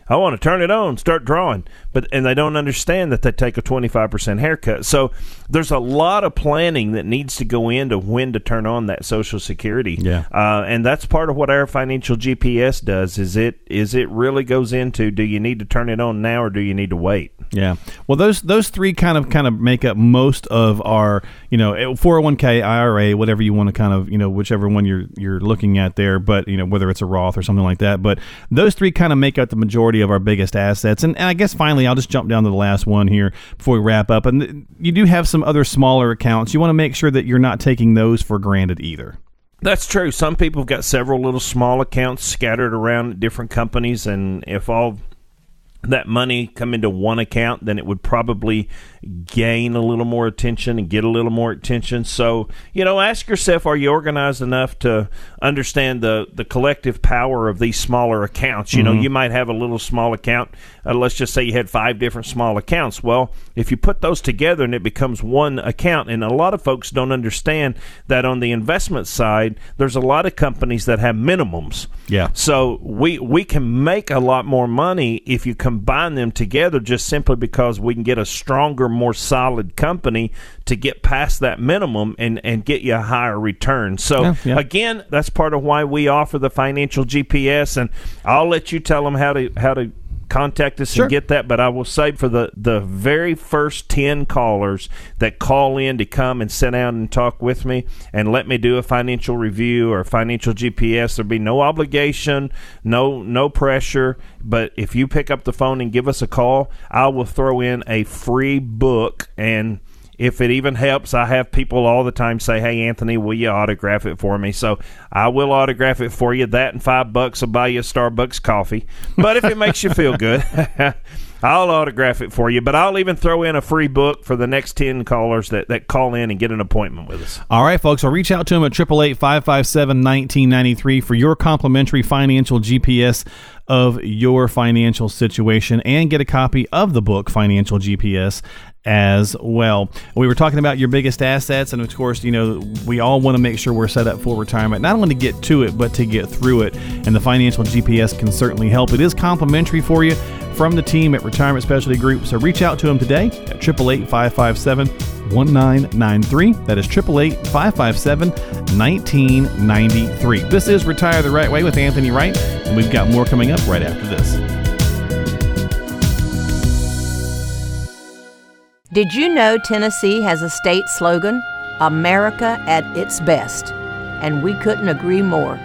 I want to turn it on, start drawing, but and they don't understand that they take a twenty five percent haircut. So there's a lot of planning that needs to go into when to turn on that Social Security. Yeah, uh, and that's part of what our financial GPS does. Is it is it really goes into do you need to turn it on now or do you need to wait? Yeah. Well, those those three kind of kind of make up most of our you know 401k, IRA, whatever you want to kind of you know whichever one you're you're looking at there, but you know whether it's a Roth or something like that. But those three kind of make up the majority of our biggest assets. And, and I guess finally, I'll just jump down to the last one here before we wrap up. And you do have some other smaller accounts. You want to make sure that you're not taking those for granted either. That's true. Some people have got several little small accounts scattered around at different companies, and if all that money come into one account, then it would probably gain a little more attention and get a little more attention. So, you know, ask yourself, are you organized enough to understand the, the collective power of these smaller accounts? You mm-hmm. know, you might have a little small account. Uh, let's just say you had five different small accounts. Well, if you put those together and it becomes one account, and a lot of folks don't understand that on the investment side, there's a lot of companies that have minimums. Yeah. So we we can make a lot more money if you combine them together just simply because we can get a stronger, more solid company to get past that minimum and, and get you a higher return. So, yeah, yeah. again, that's part of why we offer the financial GPS. And I'll let you tell them how to, how to contact us sure. and get that. But I will say for the, the very first 10 callers that call in to come and sit down and talk with me and let me do a financial review or financial GPS, there'll be no obligation, no, no pressure. But if you pick up the phone and give us a call, I will throw in a free book and if it even helps, I have people all the time say, "Hey, Anthony, will you autograph it for me?" So I will autograph it for you. That and five bucks will buy you a Starbucks coffee. But if it makes you feel good. I'll autograph it for you, but I'll even throw in a free book for the next 10 callers that, that call in and get an appointment with us. All right, folks. I'll reach out to them at 888 557 1993 for your complimentary financial GPS of your financial situation and get a copy of the book, Financial GPS as well. We were talking about your biggest assets, and of course, you know, we all want to make sure we're set up for retirement, not only to get to it, but to get through it. And the financial GPS can certainly help. It is complimentary for you from the team at Retirement Specialty Group. So reach out to them today at 888 557 1993. That is 888 557 1993. This is Retire the Right Way with Anthony Wright, and we've got more coming up right after this. Did you know Tennessee has a state slogan, America at its best? And we couldn't agree more.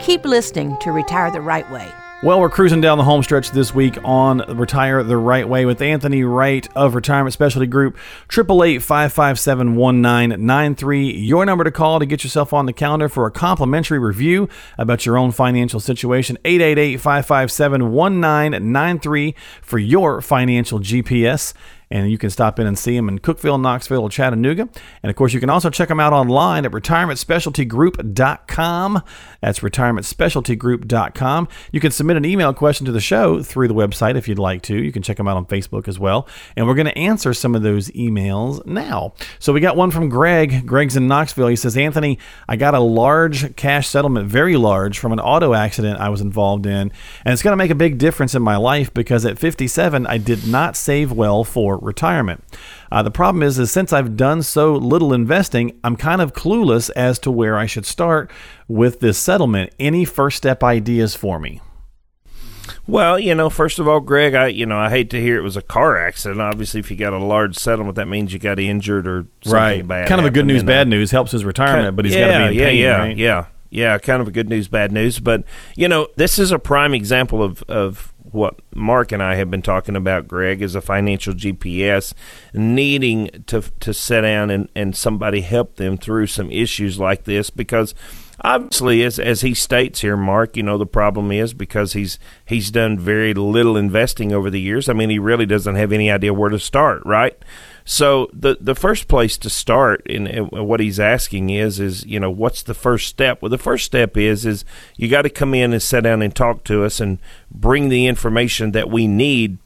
Keep listening to Retire the Right Way. Well, we're cruising down the home stretch this week on Retire the Right Way with Anthony Wright of Retirement Specialty Group. 888-557-1993. Your number to call to get yourself on the calendar for a complimentary review about your own financial situation. 888-557-1993 for your financial GPS and you can stop in and see them in Cookeville, Knoxville, or Chattanooga. And of course, you can also check them out online at retirementspecialtygroup.com. That's retirementspecialtygroup.com. You can submit an email question to the show through the website if you'd like to. You can check them out on Facebook as well. And we're going to answer some of those emails now. So we got one from Greg. Greg's in Knoxville. He says, Anthony, I got a large cash settlement, very large, from an auto accident I was involved in. And it's going to make a big difference in my life because at 57, I did not save well for retirement. Uh, the problem is, is since I've done so little investing, I'm kind of clueless as to where I should start with this settlement. Any first step ideas for me? Well, you know, first of all, Greg, I you know I hate to hear it was a car accident. Obviously, if you got a large settlement, that means you got injured or something right. bad. Kind of a good news, bad news helps his retirement, kind, but he's yeah, got to be in yeah, pain, yeah, right? yeah, yeah. Kind of a good news, bad news. But you know, this is a prime example of of what Mark and I have been talking about, Greg, is a financial GPS needing to to sit down and, and somebody help them through some issues like this because obviously as as he states here, Mark, you know, the problem is because he's he's done very little investing over the years. I mean he really doesn't have any idea where to start, right? So the the first place to start in, in, what he's asking is is you know what's the first step? Well, the first step is is you got to come in and sit down and talk to us and bring the information that we need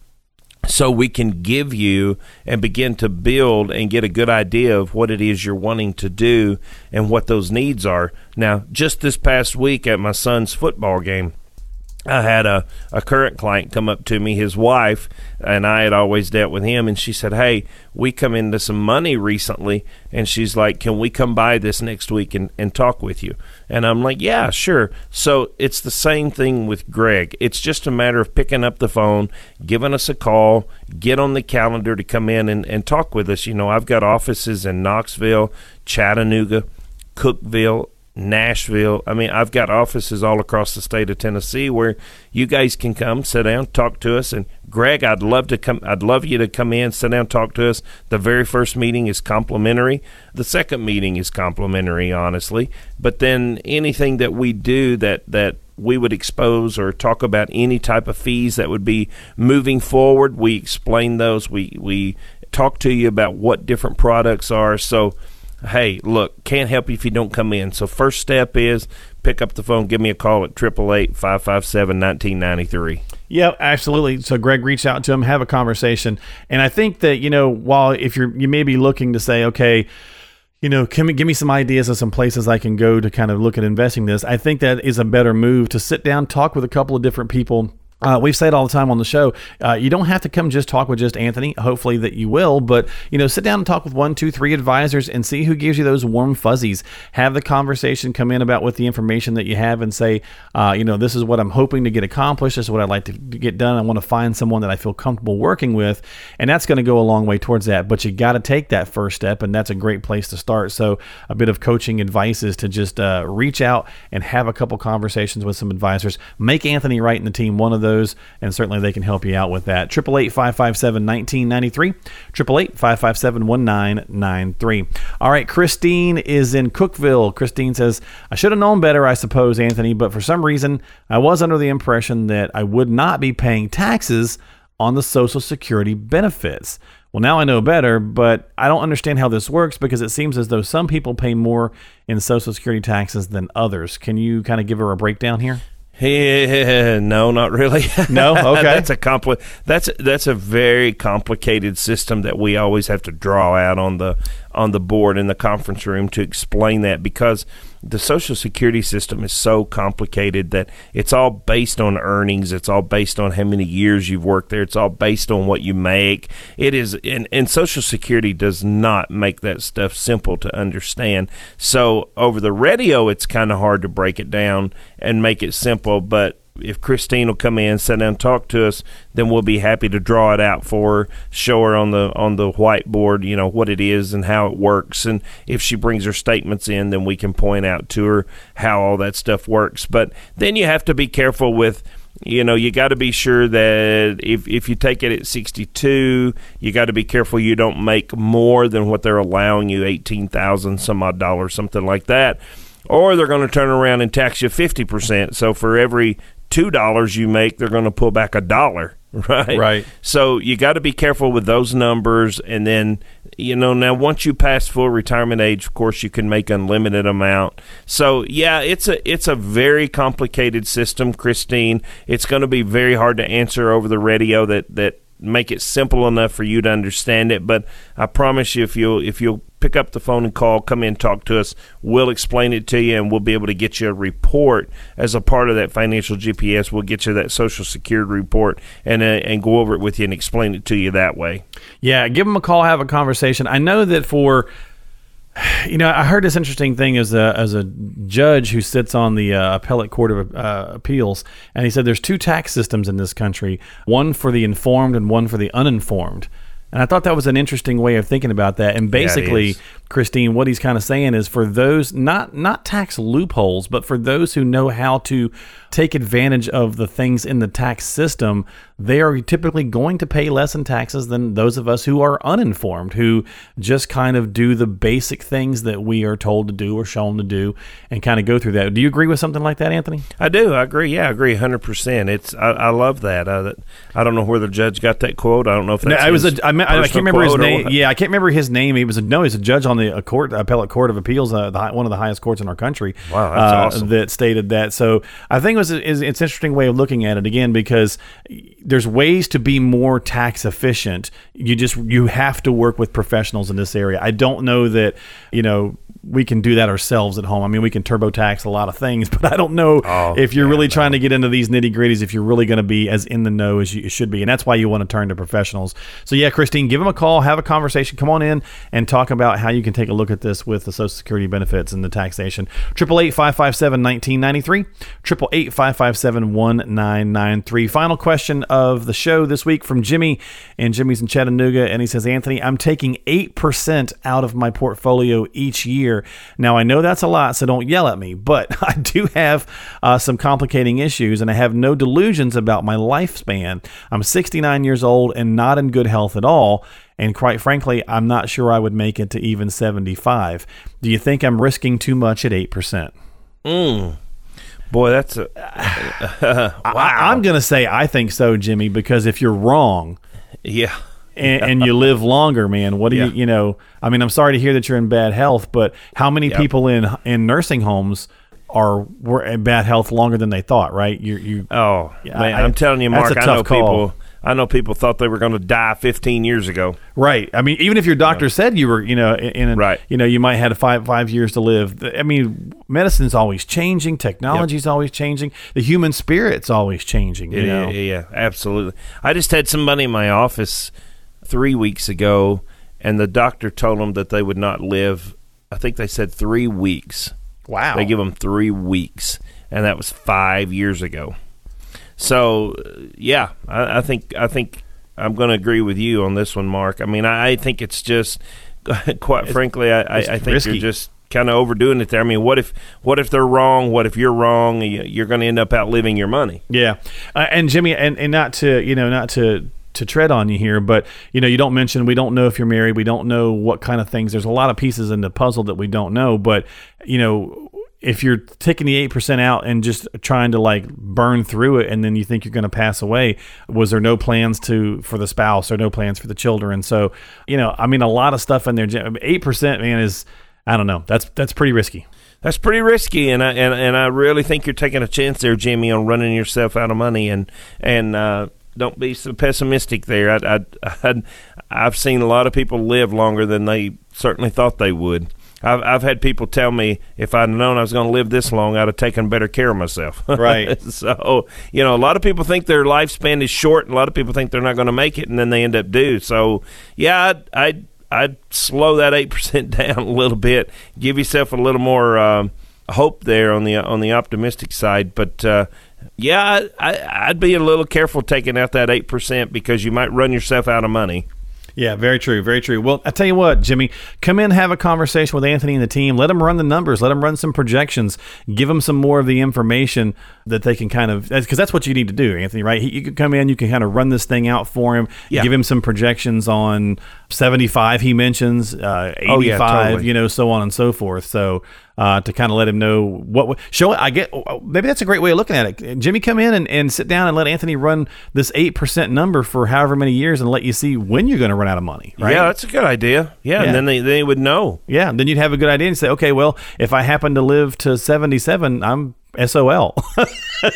so we can give you and begin to build and get a good idea of what it is you're wanting to do and what those needs are. Now, just this past week at my son's football game, I had a, a current client come up to me, his wife, and I had always dealt with him, and she said, Hey, we come into some money recently, and she's like, Can we come by this next week and, and talk with you? And I'm like, Yeah, sure. So it's the same thing with Greg. It's just a matter of picking up the phone, giving us a call, get on the calendar to come in and, and talk with us. You know, I've got offices in Knoxville, Chattanooga, Cookeville, Nashville. I mean, I've got offices all across the state of Tennessee where you guys can come, sit down, talk to us. And Greg, I'd love to come. I'd love you to come in, sit down, talk to us. The very first meeting is complimentary. The second meeting is complimentary, honestly. But then anything that we do that that we would expose or talk about any type of fees that would be moving forward, we explain those. We we talk to you about what different products are. So hey, look, can't help you if you don't come in. So first step is pick up the phone, give me a call at 888-557-1993. Yeah, absolutely. So Greg reach out to him, have a conversation. And I think that, you know, while if you're you may be looking to say, okay, you know, can me, give me some ideas of some places I can go to kind of look at investing this. I think that is a better move to sit down, talk with a couple of different people uh, we've said all the time on the show, uh, you don't have to come just talk with just Anthony. Hopefully that you will, but you know, sit down and talk with one, two, three advisors and see who gives you those warm fuzzies. Have the conversation come in about with the information that you have and say, uh, you know, this is what I'm hoping to get accomplished. This is what I'd like to get done. I want to find someone that I feel comfortable working with, and that's going to go a long way towards that. But you got to take that first step, and that's a great place to start. So a bit of coaching advice is to just uh, reach out and have a couple conversations with some advisors. Make Anthony Wright and the team one of those those, and certainly they can help you out with that. 888 557 1993. 888 557 1993. All right, Christine is in Cookeville. Christine says, I should have known better, I suppose, Anthony, but for some reason I was under the impression that I would not be paying taxes on the Social Security benefits. Well, now I know better, but I don't understand how this works because it seems as though some people pay more in Social Security taxes than others. Can you kind of give her a breakdown here? Yeah, no, not really. No, okay. that's a compli- That's that's a very complicated system that we always have to draw out on the on the board in the conference room to explain that because the social security system is so complicated that it's all based on earnings. It's all based on how many years you've worked there. It's all based on what you make. It is and, and social security does not make that stuff simple to understand. So over the radio it's kind of hard to break it down and make it simple but if Christine will come in, sit down, and talk to us, then we'll be happy to draw it out for her, show her on the on the whiteboard, you know what it is and how it works, and if she brings her statements in, then we can point out to her how all that stuff works. But then you have to be careful with you know you got to be sure that if, if you take it at 62 you got to be careful you don't make more than what they're allowing you 18000 some odd dollars something like that. Or they're going to turn around and tax you 50% so for every two dollars you make, they're going to pull back a dollar. Right. Right. So you got to be careful with those numbers. And then, you know, now once you pass full retirement age, of course, you can make unlimited amount. So yeah, it's a it's a very complicated system, Christine. It's going to be very hard to answer over the radio. That that make it simple enough for you to understand it. But I promise you, if you if you'll pick up the phone and call, come in, talk to us. We'll explain it to you, and we'll be able to get you a report as a part of that financial GPS. We'll get you that Social Security report and uh, and go over it with you and explain it to you that way. Yeah, give them a call, have a conversation. I know that for you know, I heard this interesting thing as a as a judge who sits on the uh, appellate court of uh, appeals, and he said there's two tax systems in this country: one for the informed and one for the uninformed. And I thought that was an interesting way of thinking about that. And basically, yeah, Christine, what he's kind of saying is for those not not tax loopholes, but for those who know how to take advantage of the things in the tax system, they are typically going to pay less in taxes than those of us who are uninformed, who just kind of do the basic things that we are told to do or shown to do, and kind of go through that. Do you agree with something like that, Anthony? I do. I agree. Yeah, I agree 100. percent It's I, I, love that. Uh, I don't know where the judge got that quote. I don't know if that's no, I was a, I, I can't remember his name. Yeah, I can't remember his name. He was a, no, he's a judge on the court appellate court of appeals, uh, the, one of the highest courts in our country. Wow, that's uh, awesome. That stated that. So I think it was it's an interesting way of looking at it again because there's ways to be more tax efficient. You just you have to work with professionals in this area. I don't know that you know we can do that ourselves at home. I mean, we can TurboTax a lot of things, but I don't know Oh, if you're yeah, really no. trying to get into these nitty gritties, if you're really going to be as in the know as you should be. And that's why you want to turn to professionals. So, yeah, Christine, give them a call, have a conversation, come on in and talk about how you can take a look at this with the Social Security benefits and the taxation. 888 557 1993, 888 557 1993. Final question of the show this week from Jimmy, and Jimmy's in Chattanooga, and he says, Anthony, I'm taking 8% out of my portfolio each year. Now, I know that's a lot, so don't yell at me, but I do have uh, some complicating issues, and I have no delusions about my lifespan. I'm 69 years old and not in good health at all. And quite frankly, I'm not sure I would make it to even 75. Do you think I'm risking too much at 8%? Boy, that's I'm going to say I think so, Jimmy, because if you're wrong yeah. And, and you live longer, man, what do Yeah. you, you know, I mean, I'm sorry to hear that you're in bad health, but how many people in in nursing homes are were in bad health longer than they thought, right? You you Oh Yeah, man, I- I'm telling you, Mark. I know call. people. I know people thought they were going to die 15 years ago. Right. I mean, even if your doctor said you were, you know, in, in Right. you know, you might have five five years to live. I mean, medicine's always changing, technology's always changing, the human spirit's always changing. You Yeah, know, yeah, yeah, absolutely. I just had somebody in my office three weeks ago, and the doctor told them that they would not live. I think they said three weeks. wow. They give them three weeks, and that was five years ago. So, yeah, I, I think I think I'm going to agree with you on this one, Mark. I mean, I, I think it's just, quite frankly, I, I, it's think risky. you're just kind of overdoing it there. I mean, what if what if they're wrong? What if you're wrong? You- You're going to end up outliving your money. Yeah, uh, and Jimmy, and, and not to you know not to to tread on you here, but you know you don't mention we don't know if you're married, we don't know what kind of things. There's a lot of pieces in the puzzle that we don't know, but you know if you're taking the eight percent out and just trying to like burn through it, and then you think you're going to pass away, was there no plans to for the spouse or no plans for the children? So you know, I mean, a lot of stuff in there. Eight percent, man, is I don't know. That's that's pretty risky. That's pretty risky, and I and, and I really think you're taking a chance there, Jimmy, on running yourself out of money. And and uh, don't be so pessimistic there. I, I, I I've seen a lot of people live longer than they certainly thought they would. I've I've had people tell me if I'd known I was going to live this long, I'd have taken better care of myself. Right. so you know, a lot of people think their lifespan is short, and a lot of people think they're not going to make it, and then they end up do. So yeah, I'd I'd, I'd slow that eight percent down a little bit, give yourself a little more um, hope there on the on the optimistic side. But uh, yeah, I, I'd be a little careful taking out that eight percent because you might run yourself out of money. Yeah, very true, very true. Well, I tell you what, Jimmy, come in, have a conversation with Anthony and the team. Let them run the numbers. Let them run some projections. Give them some more of the information that they can kind of because that's what you need to do, Anthony. Right? He, you can come in, you can kind of run this thing out for him. Yeah. Give him some projections on seventy-five. He mentions uh, eighty-five. Oh, yeah, totally. You know, so on and so forth. So. Uh, to kind of let him know what show I get maybe that's a great way of looking at it. Jimmy, come in and, and sit down and let Anthony run this eight percent number for however many years and let you see when you're going to run out of money. Right? Yeah, that's a good idea. Yeah, Yeah. and then they they would know. Yeah, then you'd have a good idea and say, okay, well, if I happen to live to 77, I'm SOL.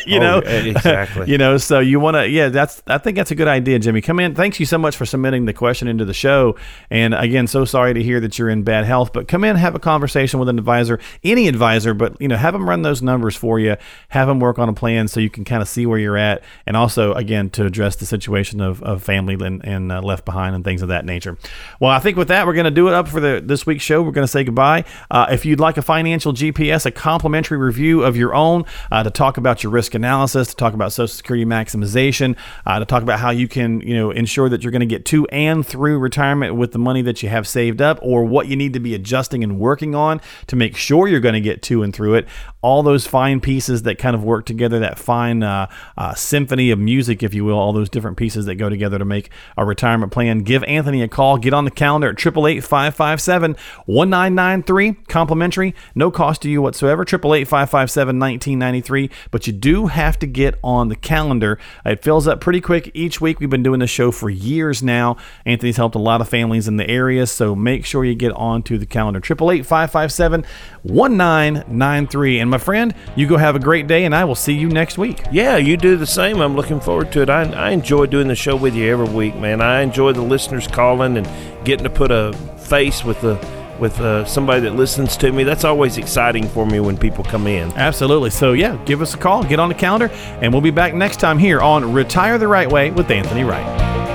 you Oh, know, exactly. you know, so you want to, yeah, that's, I think that's a good idea, Jimmy. Come in. Thanks you so much for submitting the question into the show. And again, so sorry to hear that you're in bad health, but come in, have a conversation with an advisor, any advisor, but, you know, have them run those numbers for you, have them work on a plan so you can kind of see where you're at. And also, again, to address the situation of, of family and, and uh, left behind and things of that nature. Well, I think with that, we're going to do it up for the this week's show. We're going to say goodbye. Uh, if you'd like a financial GPS, a complimentary review of your own uh, to talk about your risk analysis, to talk about Social Security maximization, uh, to talk about how you can, you know, ensure that you're going to get to and through retirement with the money that you have saved up, or what you need to be adjusting and working on to make sure you're going to get to and through it. All those fine pieces that kind of work together, that fine uh, uh, symphony of music, if you will, all those different pieces that go together to make a retirement plan. Give Anthony a call. Get on the calendar at 888 557 1993. Complimentary, no cost to you whatsoever. 888 557 1993. But you do have to get on the calendar. It fills up pretty quick each week. We've been doing this show for years now. Anthony's helped a lot of families in the area, so make sure you get onto the calendar. 888 557 1993. And my friend, you go have a great day, and I will see you next week. Yeah, you do the same. I'm looking forward to it. I, I enjoy doing the show with you every week, man. I enjoy the listeners calling and getting to put a face with the with uh, somebody that listens to me. That's always exciting for me when people come in. Absolutely. So, yeah, give us a call, get on the calendar, and we'll be back next time here on Retire the Right Way with Anthony Wright.